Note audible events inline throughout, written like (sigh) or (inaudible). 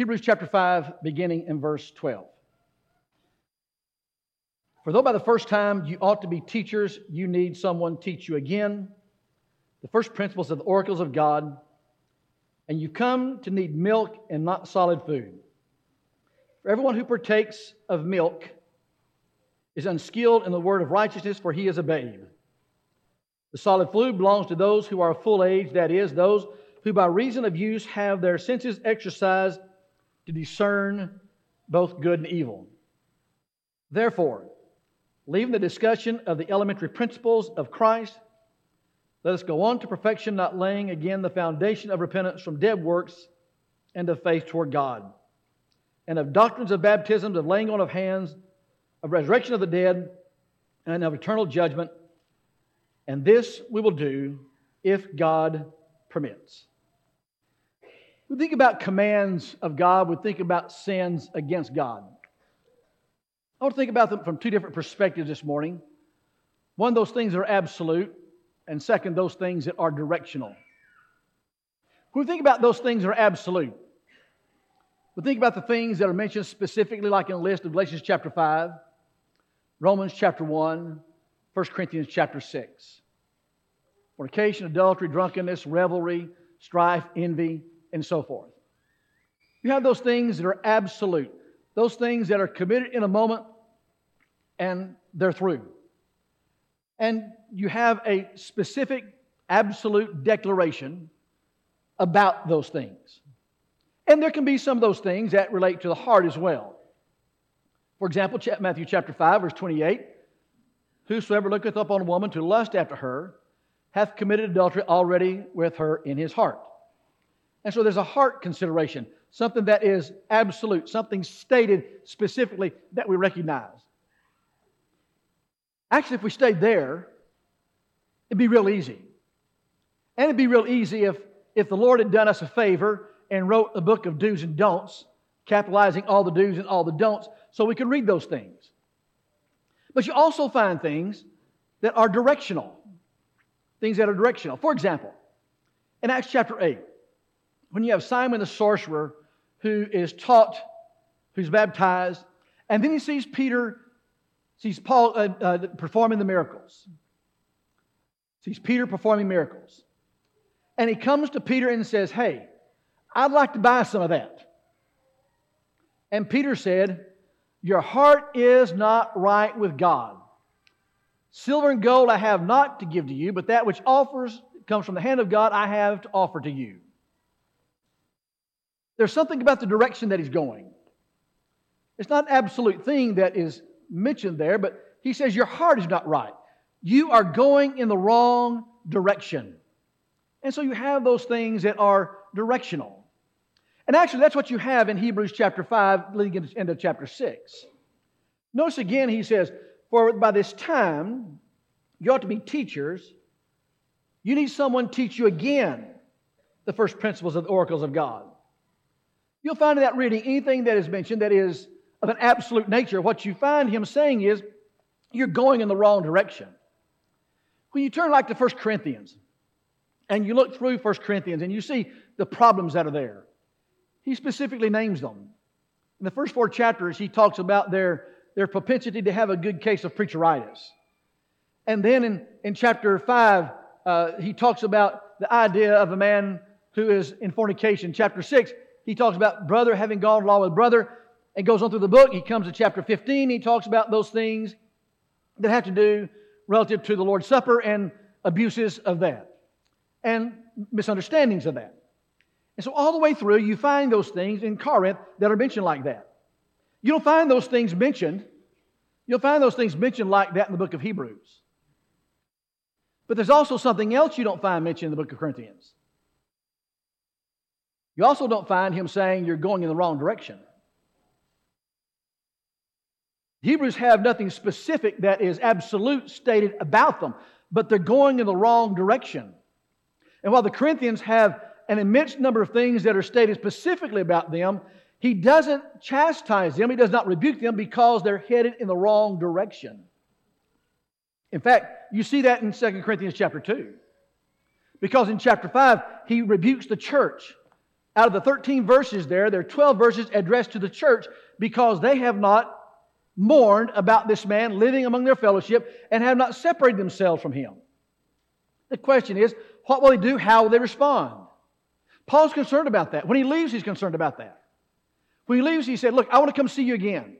Hebrews chapter 5, beginning in verse 12. For though by the first time you ought to be teachers, you need someone teach you again the first principles of the oracles of God, and you come to need milk and not solid food. For everyone who partakes of milk is unskilled in the word of righteousness, for he is a babe. The solid food belongs to those who are full age, that is, those who by reason of use have their senses exercised to discern both good and evil. Therefore, leaving the discussion of the elementary principles of Christ, let us go on to perfection, not laying again the foundation of repentance from dead works and of faith toward God, and of doctrines of baptisms, of laying on of hands, of resurrection of the dead, and of eternal judgment. And this we will do if God permits. We think about commands of God, we think about sins against God. I want to think about them from two different perspectives this morning. One, those things are absolute, and second, those things that are directional. When we think about those things that are absolute, we think about the things that are mentioned specifically, like in the list of Galatians chapter 5, Romans chapter 1, 1 Corinthians chapter 6. Fornication, adultery, drunkenness, revelry, strife, envy, and so forth. You have those things that are absolute, those things that are committed in a moment and they're through and you have a specific, absolute declaration about those things. And there can be some of those things that relate to the heart as well. For example, Matthew chapter 5, verse 28 Whosoever looketh upon a woman to lust after her hath committed adultery already with her in his heart. And so there's a heart consideration, something that is absolute, something stated specifically that we recognize. Actually, if we stayed there, it'd be real easy. And it'd be real easy if, if the Lord had done us a favor and wrote a book of do's and don'ts, capitalizing all the do's and all the don'ts, so we could read those things. But you also find things that are directional. Things that are directional. For example, in Acts chapter 8, when you have Simon the sorcerer who is taught, who's baptized, and then he sees Peter sees Paul uh, uh, performing the miracles. Sees Peter performing miracles. And he comes to Peter and says, Hey, I'd like to buy some of that. And Peter said, Your heart is not right with God. Silver and gold I have not to give to you, but that which offers comes from the hand of God I have to offer to you. There's something about the direction that he's going. It's not an absolute thing that is mentioned there, but he says your heart is not right. You are going in the wrong direction. And so you have those things that are directional. And actually, that's what you have in Hebrews chapter 5, leading into chapter 6. Notice again, he says, For by this time, you ought to be teachers. You need someone to teach you again the first principles of the oracles of God. You'll find in that reading anything that is mentioned that is of an absolute nature, what you find him saying is you're going in the wrong direction. When you turn like to 1 Corinthians and you look through 1 Corinthians and you see the problems that are there, he specifically names them. In the first four chapters, he talks about their, their propensity to have a good case of preacheritis. And then in, in chapter 5, uh, he talks about the idea of a man who is in fornication. Chapter 6, he talks about brother having gone along with brother and goes on through the book. He comes to chapter 15. He talks about those things that have to do relative to the Lord's Supper and abuses of that and misunderstandings of that. And so, all the way through, you find those things in Corinth that are mentioned like that. You don't find those things mentioned. You'll find those things mentioned like that in the book of Hebrews. But there's also something else you don't find mentioned in the book of Corinthians. You also don't find him saying you're going in the wrong direction. Hebrews have nothing specific that is absolute stated about them, but they're going in the wrong direction. And while the Corinthians have an immense number of things that are stated specifically about them, he doesn't chastise them, he does not rebuke them because they're headed in the wrong direction. In fact, you see that in 2 Corinthians chapter 2. Because in chapter 5, he rebukes the church Out of the 13 verses there, there are 12 verses addressed to the church because they have not mourned about this man living among their fellowship and have not separated themselves from him. The question is, what will they do? How will they respond? Paul's concerned about that. When he leaves, he's concerned about that. When he leaves, he said, Look, I want to come see you again.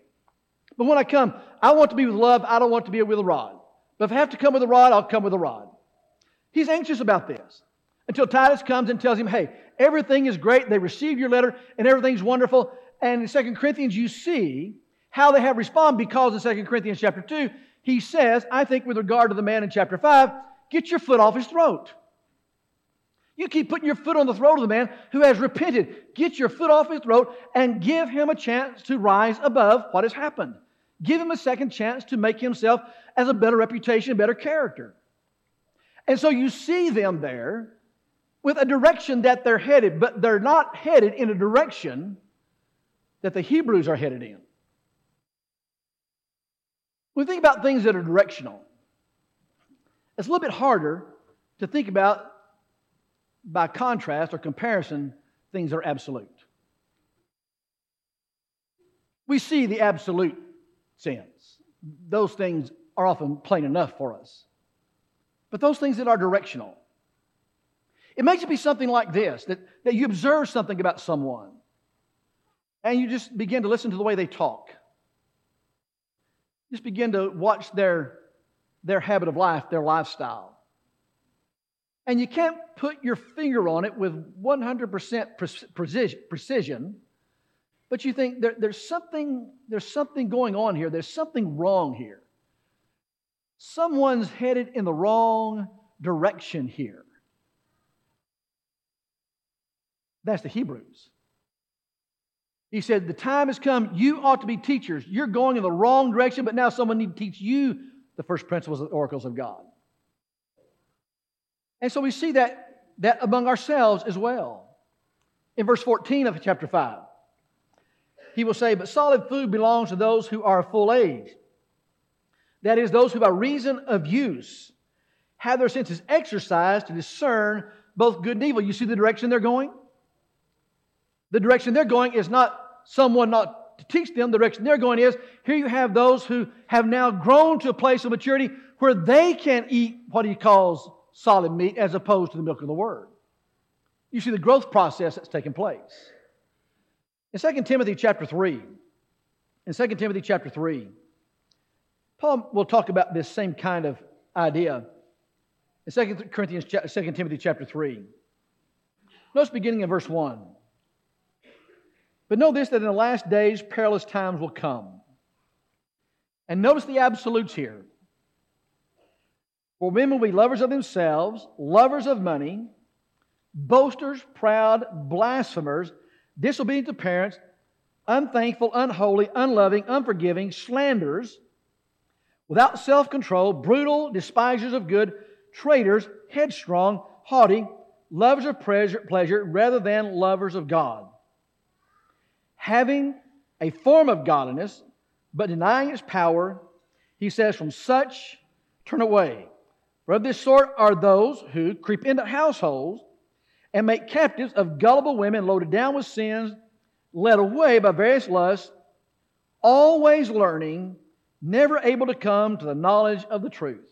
But when I come, I want to be with love. I don't want to be with a rod. But if I have to come with a rod, I'll come with a rod. He's anxious about this until Titus comes and tells him, Hey, everything is great. They received your letter and everything's wonderful. And in 2 Corinthians, you see how they have responded because in 2 Corinthians chapter 2, he says, I think with regard to the man in chapter 5, get your foot off his throat. You keep putting your foot on the throat of the man who has repented. Get your foot off his throat and give him a chance to rise above what has happened. Give him a second chance to make himself as a better reputation, better character. And so you see them there with a direction that they're headed, but they're not headed in a direction that the Hebrews are headed in. We think about things that are directional, it's a little bit harder to think about by contrast or comparison, things that are absolute. We see the absolute sense. Those things are often plain enough for us. But those things that are directional, it makes it be something like this that, that you observe something about someone and you just begin to listen to the way they talk. Just begin to watch their, their habit of life, their lifestyle. And you can't put your finger on it with 100% precision, but you think there, there's, something, there's something going on here. There's something wrong here. Someone's headed in the wrong direction here. That's the Hebrews. He said, The time has come. You ought to be teachers. You're going in the wrong direction, but now someone needs to teach you the first principles of the oracles of God. And so we see that, that among ourselves as well. In verse 14 of chapter 5, he will say, But solid food belongs to those who are full age. That is, those who by reason of use have their senses exercised to discern both good and evil. You see the direction they're going? The direction they're going is not someone not to teach them. The direction they're going is here you have those who have now grown to a place of maturity where they can eat what he calls solid meat as opposed to the milk of the word. You see the growth process that's taking place. In 2 Timothy chapter 3, in 2 Timothy chapter 3, Paul will talk about this same kind of idea in 2 Corinthians 2 Timothy chapter 3. Notice beginning in verse 1. But know this that in the last days perilous times will come. And notice the absolutes here. For men will be lovers of themselves, lovers of money, boasters, proud, blasphemers, disobedient to parents, unthankful, unholy, unloving, unforgiving, slanders, without self control, brutal, despisers of good, traitors, headstrong, haughty, lovers of pleasure, pleasure rather than lovers of God. Having a form of godliness, but denying its power, he says, from such turn away. For of this sort are those who creep into households and make captives of gullible women loaded down with sins, led away by various lusts, always learning, never able to come to the knowledge of the truth.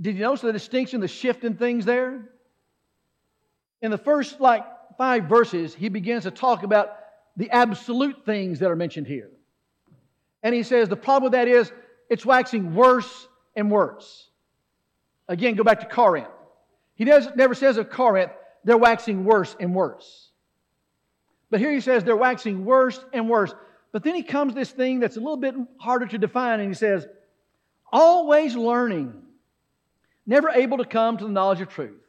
Did you notice the distinction, the shift in things there? In the first, like, five verses, he begins to talk about the absolute things that are mentioned here. And he says the problem with that is it's waxing worse and worse. Again, go back to Corinth. He does, never says of Corinth, they're waxing worse and worse. But here he says they're waxing worse and worse. But then he comes this thing that's a little bit harder to define, and he says, always learning, never able to come to the knowledge of truth.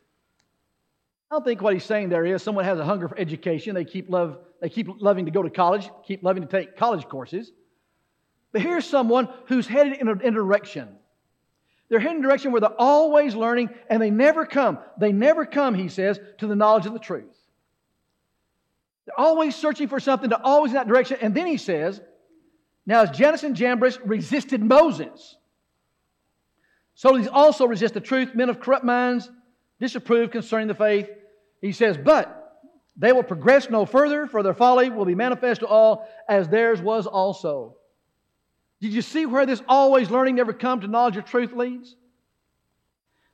I don't think what he's saying there is someone has a hunger for education. They keep, love, they keep loving to go to college, keep loving to take college courses. But here's someone who's headed in a, direction. They're heading in a direction where they're always learning and they never come. They never come, he says, to the knowledge of the truth. They're always searching for something, they're always in that direction. And then he says, Now as Jannes and Jambres resisted Moses, so these also resist the truth, men of corrupt minds, disapprove concerning the faith. He says, But They will progress no further, for their folly will be manifest to all, as theirs was also. Did you see where this always learning never come to knowledge of truth leads?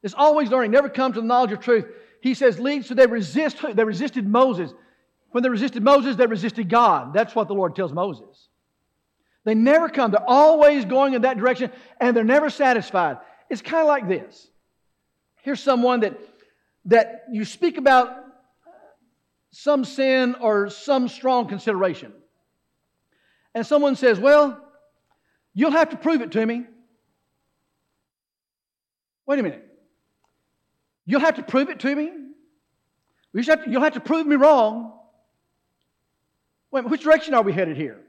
This always learning never come to the knowledge of truth. He says leads to they resist they resisted Moses. When they resisted Moses, they resisted God. That's what the Lord tells Moses. They never come. They're always going in that direction and they're never satisfied. It's kind of like this. Here's someone that, that you speak about some sin or some strong consideration. And someone says, Well, you'll have to prove it to me. Wait a minute. You'll have to prove it to me? You'll have to, you'll have to prove me wrong. Wait, which direction are we headed here?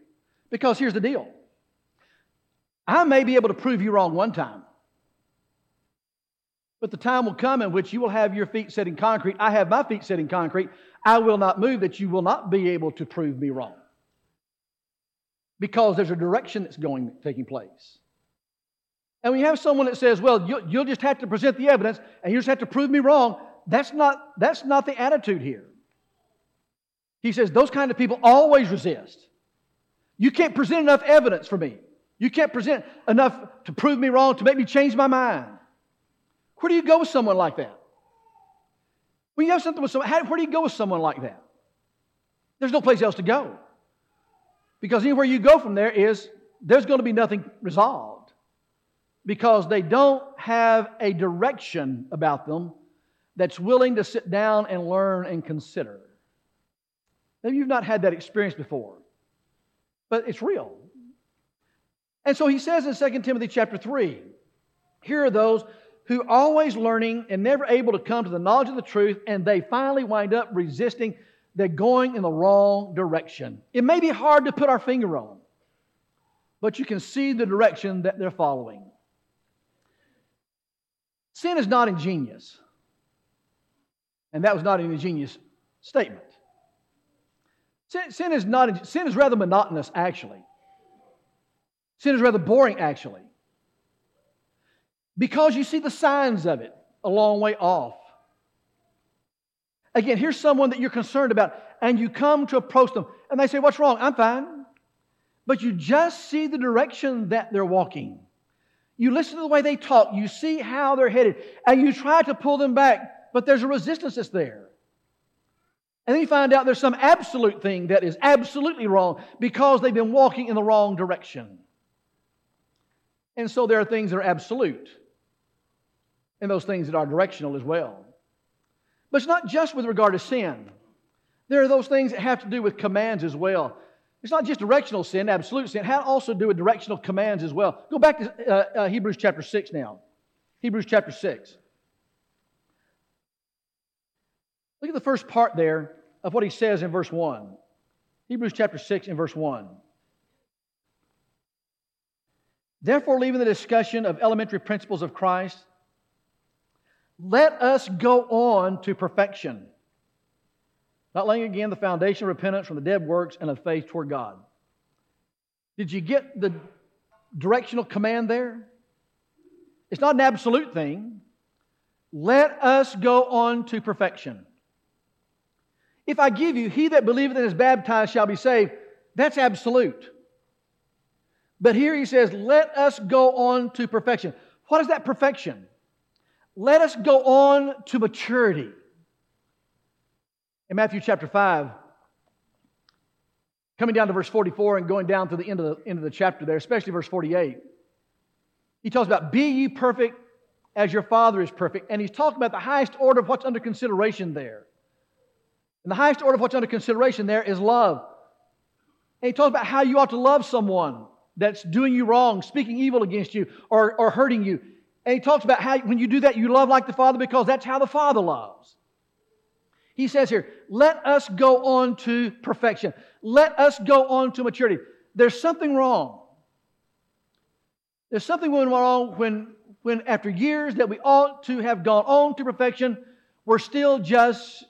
Because here's the deal I may be able to prove you wrong one time, but the time will come in which you will have your feet set in concrete. I have my feet set in concrete. I will not move, that you will not be able to prove me wrong. Because there's a direction that's going taking place. And when you have someone that says, well, you'll, just have to present the evidence and you just have to prove me wrong, that's not, that's not the attitude here. He says, those kind of people always resist. You can't present enough evidence for me. You can't present enough to prove me wrong, to make me change my mind. Where do you go with someone like that? When you have something with someone, where do you go with someone like that? There's no place else to go. Because anywhere you go from there is, there's going to be nothing resolved. Because they don't have a direction about them that's willing to sit down and learn and consider. Maybe you've not had that experience before, but it's real. And so he says in 2 Timothy chapter 3 here are those who always learning and never able to come to the knowledge of the truth, and they finally wind up resisting. They're going in the wrong direction. It may be hard to put our finger on, but you can see the direction that they're following. Sin is not ingenious. And that was not an ingenious statement. Sin, sin, is not sin is rather monotonous, actually. Sin is rather boring, actually. Because you see the signs of it a long way off. Again, here's someone that you're concerned about, and you come to approach them, and they say, What's wrong? I'm fine. But you just see the direction that they're walking. You listen to the way they talk, you see how they're headed, and you try to pull them back, but there's a resistance that's there. And then you find out there's some absolute thing that is absolutely wrong because they've been walking in the wrong direction. And so there are things that are absolute, and those things that are directional as well. But it's not just with regard to sin. There are those things that have to do with commands as well. It's not just directional sin, absolute sin. Has also do with directional commands as well. Go back to uh, uh, Hebrews chapter 6 now. Hebrews chapter 6. Look at the first part there of what he says in verse 1. Hebrews chapter 6 and verse 1. Therefore, leaving the discussion of elementary principles of Christ, let us go on to perfection. Not laying again the foundation of repentance from the dead works and of faith toward God. Did you get the directional command there? It's not an absolute thing. Let us go on to perfection. If I give you, he that believeth and is baptized shall be saved, that's absolute. But here he says, let us go on to perfection. What is that perfection? Let us go on to maturity. In Matthew chapter 5, coming down to verse 44 and going down to the end of the, end of the chapter there, especially verse 48, he talks about, Be ye perfect as your Father is perfect. And he's talking about the highest order of what's under consideration there. And the highest order of what's under consideration there is love. And he talks about how you ought to love someone that's doing you wrong, speaking evil against you, or, or hurting you. And he talks about how when you do that, you love like the Father because that's how the Father loves. He says here, let us go on to perfection. Let us go on to maturity. There's something wrong. There's something wrong when, when after years that we ought to have gone on to perfection, we're still just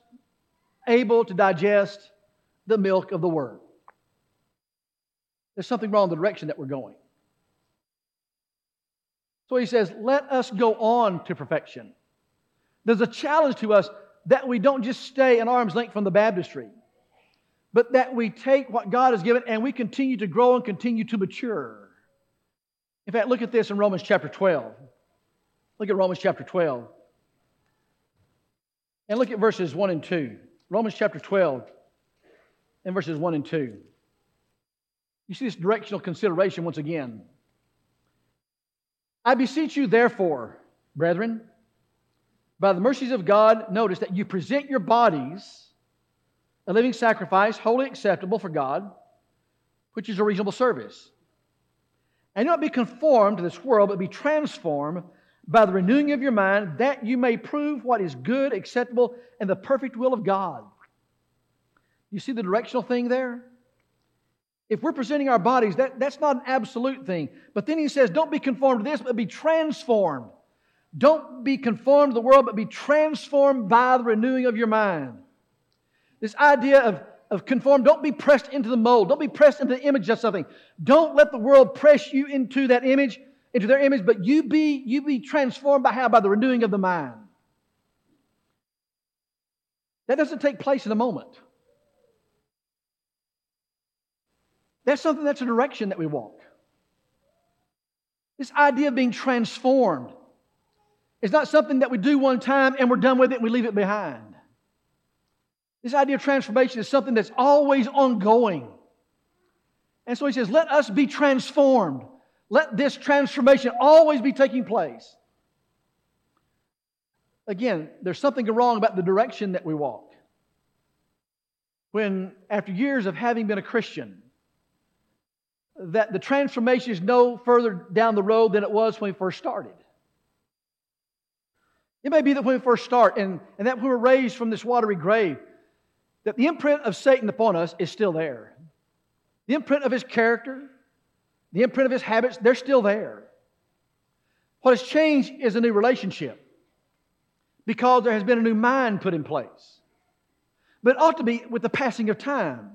able to digest the milk of the Word. There's something wrong in the direction that we're going. So he says, let us go on to perfection. There's a challenge to us that we don't just stay an arm's length from the baptistry, but that we take what God has given and we continue to grow and continue to mature. In fact, look at this in Romans chapter 12. Look at Romans chapter 12. And look at verses 1 and 2. Romans chapter 12 and verses 1 and 2. You see this directional consideration once again. I beseech you, therefore, brethren, by the mercies of God, notice that you present your bodies a living sacrifice, wholly acceptable for God, which is a reasonable service. And not be conformed to this world, but be transformed by the renewing of your mind, that you may prove what is good, acceptable, and the perfect will of God. You see the directional thing there? If we're presenting our bodies, that, that's not an absolute thing. But then he says, don't be conformed to this, but be transformed. Don't be conformed to the world, but be transformed by the renewing of your mind. This idea of, of conform, don't be pressed into the mold. Don't be pressed into the image of something. Don't let the world press you into that image, into their image, but you be, you be transformed by how? By the renewing of the mind. That doesn't take place in a moment. That's something that's a direction that we walk. This idea of being transformed is not something that we do one time and we're done with it and we leave it behind. This idea of transformation is something that's always ongoing. And so he says, let us be transformed. Let this transformation always be taking place. Again, there's something wrong about the direction that we walk. When, after years of having been a Christian, that the transformation is no further down the road than it was when we first started. It may be that when we first start and, and that we were raised from this watery grave, that the imprint of Satan upon us is still there. The imprint of his character, the imprint of his habits, they're still there. What has changed is a new relationship because there has been a new mind put in place. But it ought to be with the passing of time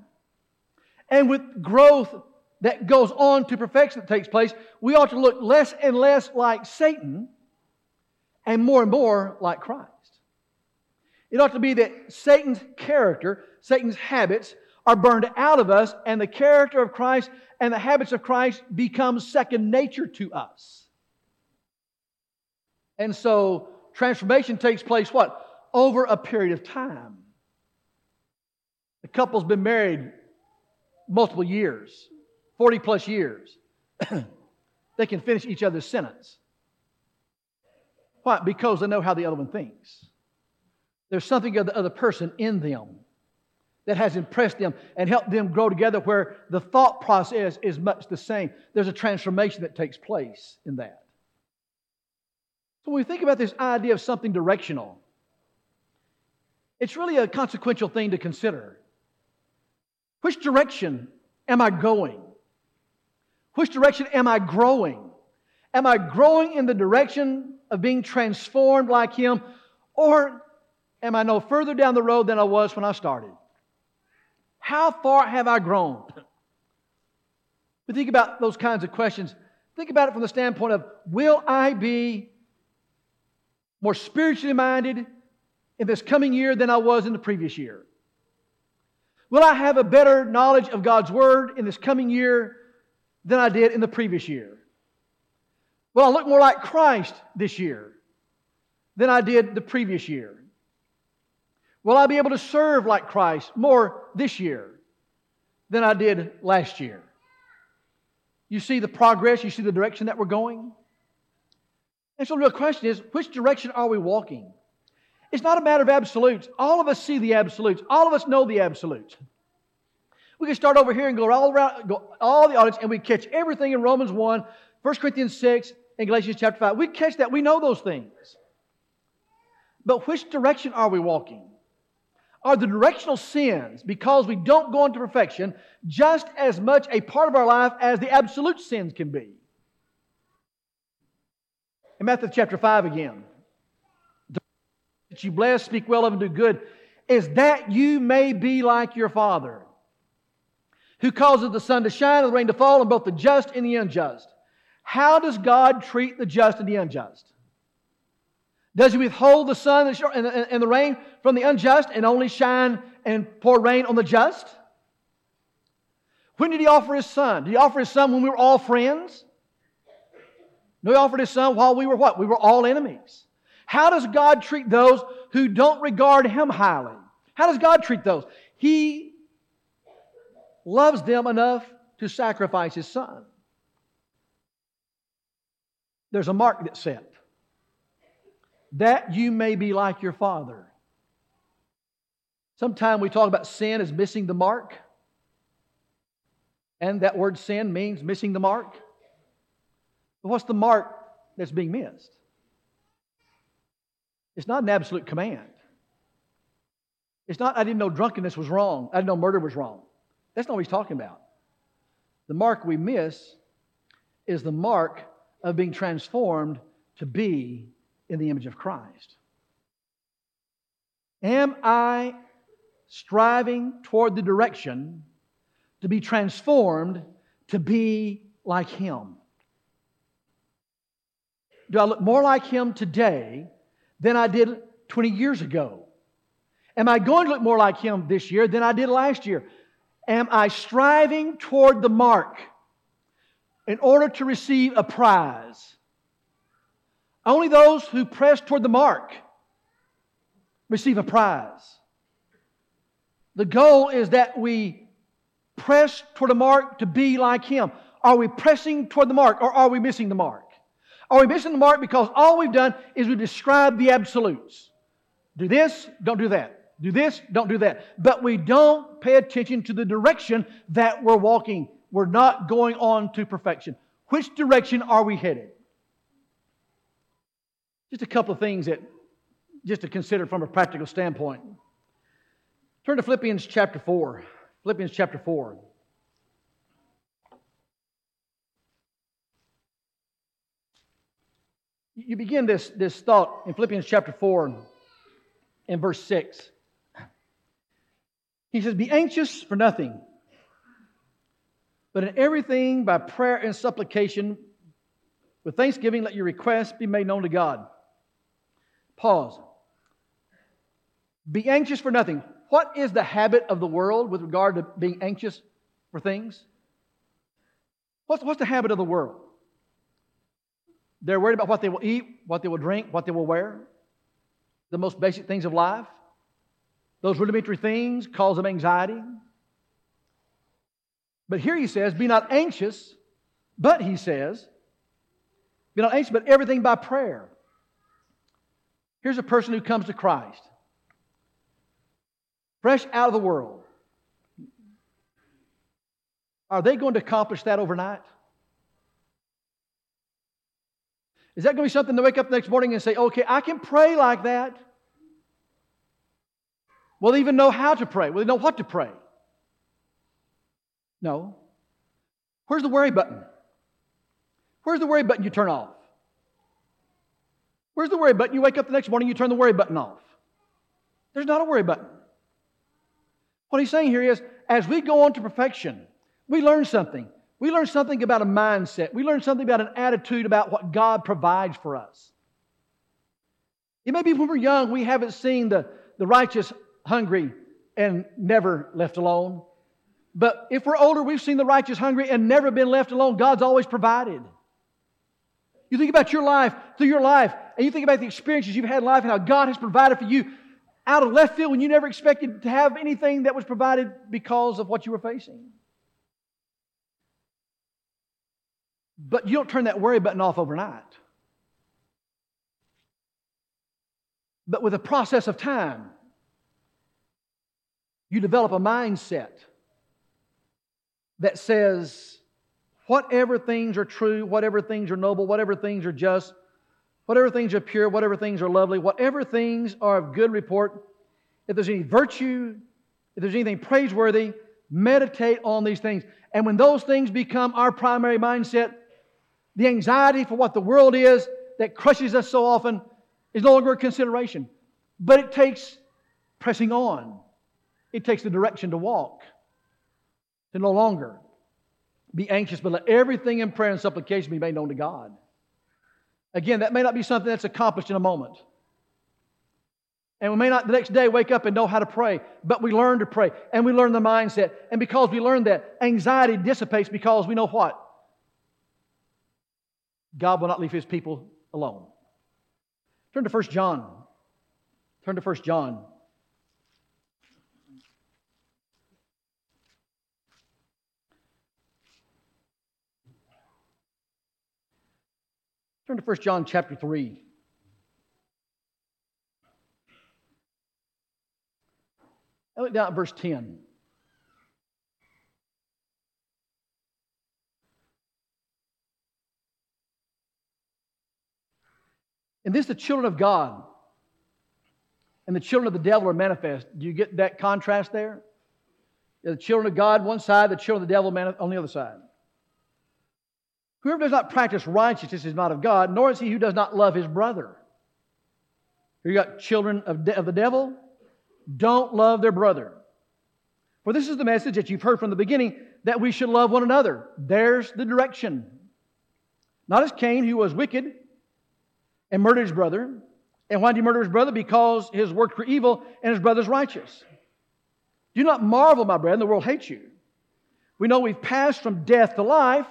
and with growth that goes on to perfection that takes place, we ought to look less and less like Satan and more and more like Christ. It ought to be that Satan's character, Satan's habits, are burned out of us, and the character of Christ and the habits of Christ become second nature to us. And so transformation takes place what? Over a period of time. The couple's been married multiple years, 40 plus years. (clears throat) they can finish each other's sentence. Why? Because they know how the other one thinks. There's something of the other person in them that has impressed them and helped them grow together where the thought process is much the same. There's a transformation that takes place in that. So when we think about this idea of something directional, it's really a consequential thing to consider. Which direction am I going? Which direction am I growing? Am I growing in the direction of being transformed like Him? Or am I no further down the road than I was when I started? How far have I grown? But think about those kinds of questions. Think about it from the standpoint of will I be more spiritually minded in this coming year than I was in the previous year? Will I have a better knowledge of God's Word in this coming year than I did in the previous year? Will I look more like Christ this year than I did the previous year? Will I be able to serve like Christ more this year than I did last year? You see the progress, you see the direction that we're going? And so the real question is which direction are we walking? It's not a matter of absolutes. All of us see the absolutes, all of us know the absolutes. We can start over here and go all around, go all the audience, and we catch everything in Romans 1, 1 Corinthians 6, and Galatians chapter 5. We catch that. We know those things. But which direction are we walking? are the directional sins, because we don't go into perfection, just as much a part of our life as the absolute sins can be. In Matthew chapter 5 again, that you bless, speak well of, and do good, is that you may be like your Father, who causes the sun to shine and the rain to fall on both the just and the unjust. How does God treat the just and the unjust? Does he withhold the sun and the rain from the unjust and only shine and pour rain on the just? When did he offer his son? Did he offer his son when we were all friends? No, he offered his son while we were what? We were all enemies. How does God treat those who don't regard him highly? How does God treat those? He loves them enough to sacrifice his son. There's a mark that's set that you may be like your Father. Sometimes we talk about sin as missing the mark, and that word sin means missing the mark. But what's the mark that's being missed? It's not an absolute command. It's not, I didn't know drunkenness was wrong. I didn't know murder was wrong. That's not what he's talking about. The mark we miss is the mark of being transformed to be in the image of Christ? Am I striving toward the direction to be transformed to be like Him? Do I look more like Him today than I did 20 years ago? Am I going to look more like Him this year than I did last year? Am I striving toward the mark in order to receive a prize? Only those who press toward the mark receive a prize. The goal is that we press toward the mark to be like Him. Are we pressing toward the mark or are we missing the mark? Are we missing the mark because all we've done is we describe the absolutes? Do this, don't do that. Do this, don't do that. But we don't pay attention to the direction that we're walking. We're not going on to perfection. Which direction are we headed? Just a couple of things that just to consider from a practical standpoint. Turn to Philippians chapter 4. Philippians chapter 4. You begin this, this thought in Philippians chapter 4 and verse 6. He says, Be anxious for nothing, but in everything by prayer and supplication, with thanksgiving, let your requests be made known to God. Pause. Be anxious for nothing. What is the habit of the world with regard to being anxious for things? What's, what's the habit of the world? They're worried about what they will eat, what they will drink, what they will wear, the most basic things of life. Those rudimentary things cause them anxiety. But here he says, Be not anxious, but he says, Be not anxious, but everything by prayer Here's a person who comes to Christ, fresh out of the world. Are they going to accomplish that overnight? Is that going to be something to wake up the next morning and say, okay, I can pray like that? Will they even know how to pray? Will they know what to pray? No. Where's the worry button? Where's the worry button you turn off? Where's the worry button? You wake up the next morning, you turn the worry button off. There's not a worry button. What he's saying here is as we go on to perfection, we learn something. We learn something about a mindset. We learn something about an attitude about what God provides for us. It may be when we're young, we haven't seen the, the righteous hungry and never left alone. But if we're older, we've seen the righteous hungry and never been left alone. God's always provided. You think about your life, through your life, and you think about the experiences you've had in life and how God has provided for you out of left field when you never expected to have anything that was provided because of what you were facing. But you don't turn that worry button off overnight. But with a process of time, you develop a mindset that says, whatever things are true, whatever things are noble, whatever things are just, whatever things are pure, whatever things are lovely, whatever things are of good report, if there's any virtue, if there's anything praiseworthy, meditate on these things. And when those things become our primary mindset, the anxiety for what the world is that crushes us so often is no longer a consideration. But it takes pressing on, it takes the direction to walk, to no longer be anxious, but let everything in prayer and supplication be made known to God. Again, that may not be something that's accomplished in a moment. And we may not the next day wake up and know how to pray, but we learn to pray and we learn the mindset. And because we learn that, anxiety dissipates because we know what? God will not leave his people alone. Turn to 1 John. Turn to 1 John. Turn to 1 John chapter 3. I look down at verse 10. And this, the children of God and the children of the devil are manifest. Do you get that contrast there? The children of God one side, the children of the devil on the other side. Whoever does not practice righteousness is not of God, nor is he who does not love his brother. You got children of, de- of the devil, don't love their brother. For this is the message that you've heard from the beginning that we should love one another. There's the direction. Not as Cain, who was wicked and murdered his brother. And why did he murder his brother? Because his works were evil and his brother's righteous. Do not marvel, my brethren, the world hates you. We know we've passed from death to life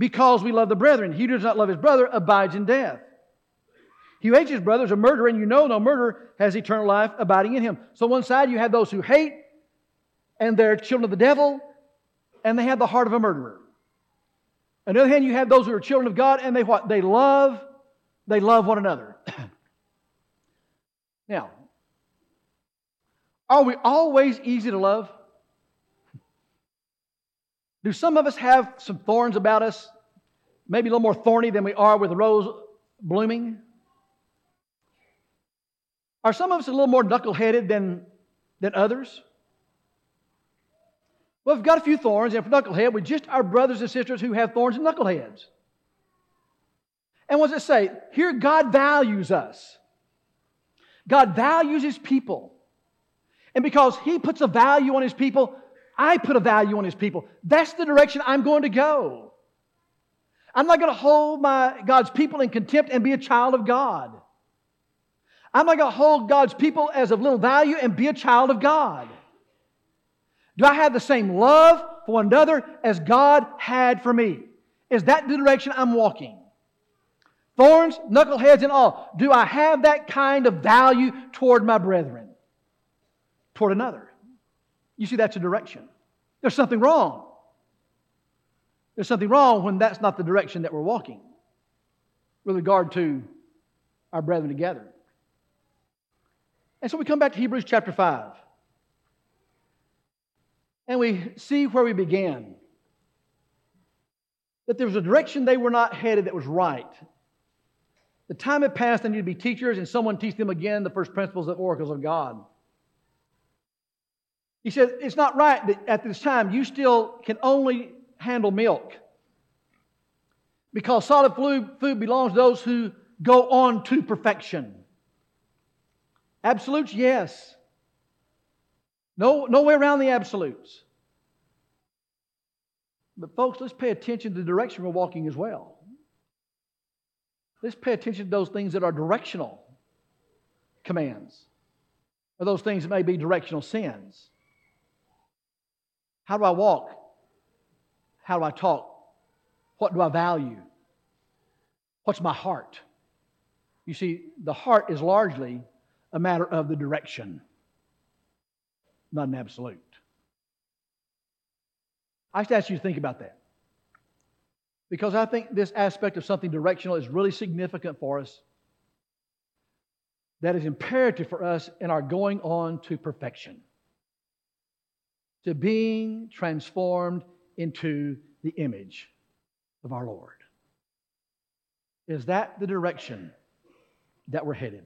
because we love the brethren. He who does not love his brother abides in death. He who hates his brother is a murderer, and you know no murderer has eternal life abiding in him. So, one side you have those who hate, and they're children of the devil, and they have the heart of a murderer. On the other hand, you have those who are children of God, and they what? They love, they love one another. (clears throat) now, are we always easy to love? Do some of us have some thorns about us, maybe a little more thorny than we are with a rose blooming? Are some of us a little more knuckleheaded than, than others? Well, we've got a few thorns, and for knucklehead, we're just our brothers and sisters who have thorns and knuckleheads. And what does it say? Here, God values us. God values His people. And because He puts a value on His people, I put a value on His people. That's the direction I'm going to go. I'm not going to hold my God's people in contempt and be a child of God. I'm not going to hold God's people as of little value and be a child of God. Do I have the same love for one another as God had for me? Is that the direction I'm walking? Thorns, knuckleheads, and all. Do I have that kind of value toward my brethren? Toward another? You see, that's a direction. There's something wrong. There's something wrong when that's not the direction that we're walking with regard to our brethren together. And so we come back to Hebrews chapter 5. And we see where we began. That there was a direction they were not headed that was right. The time had passed, they needed to be teachers, and someone teach them again the first principles of oracles of God. He said, It's not right that at this time you still can only handle milk. Because solid food belongs to those who go on to perfection. Absolutes, yes. No, no way around the absolutes. But, folks, let's pay attention to the direction we're walking as well. Let's pay attention to those things that are directional commands, or those things that may be directional sins. How do I walk? How do I talk? What do I value? What's my heart? You see, the heart is largely a matter of the direction, not an absolute. I just ask you to think about that. Because I think this aspect of something directional is really significant for us. That is imperative for us in our going on to perfection, to being transformed into the image of our Lord. Is that the direction that we're headed?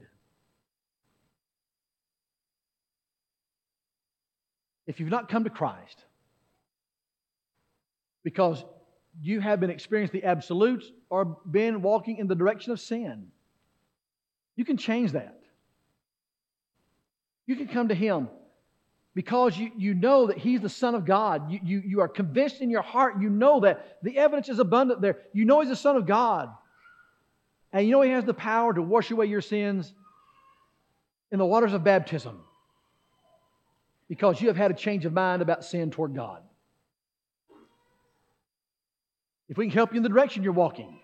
if you've not come to Christ because you have been experiencing the absolutes or been walking in the direction of sin, you can change that. You can come to Him because you, you know that He's the Son of God. You, you, you are convinced in your heart, you know that the evidence is abundant there. You know He's the Son of God. And you know He has the power to wash away your sins in the waters of baptism because you have had a change of mind about sin toward God. If we can help you in the direction you're walking,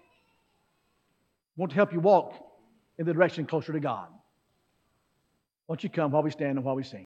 we want to help you walk in the direction closer to God. Won't you come while we stand and while we sing?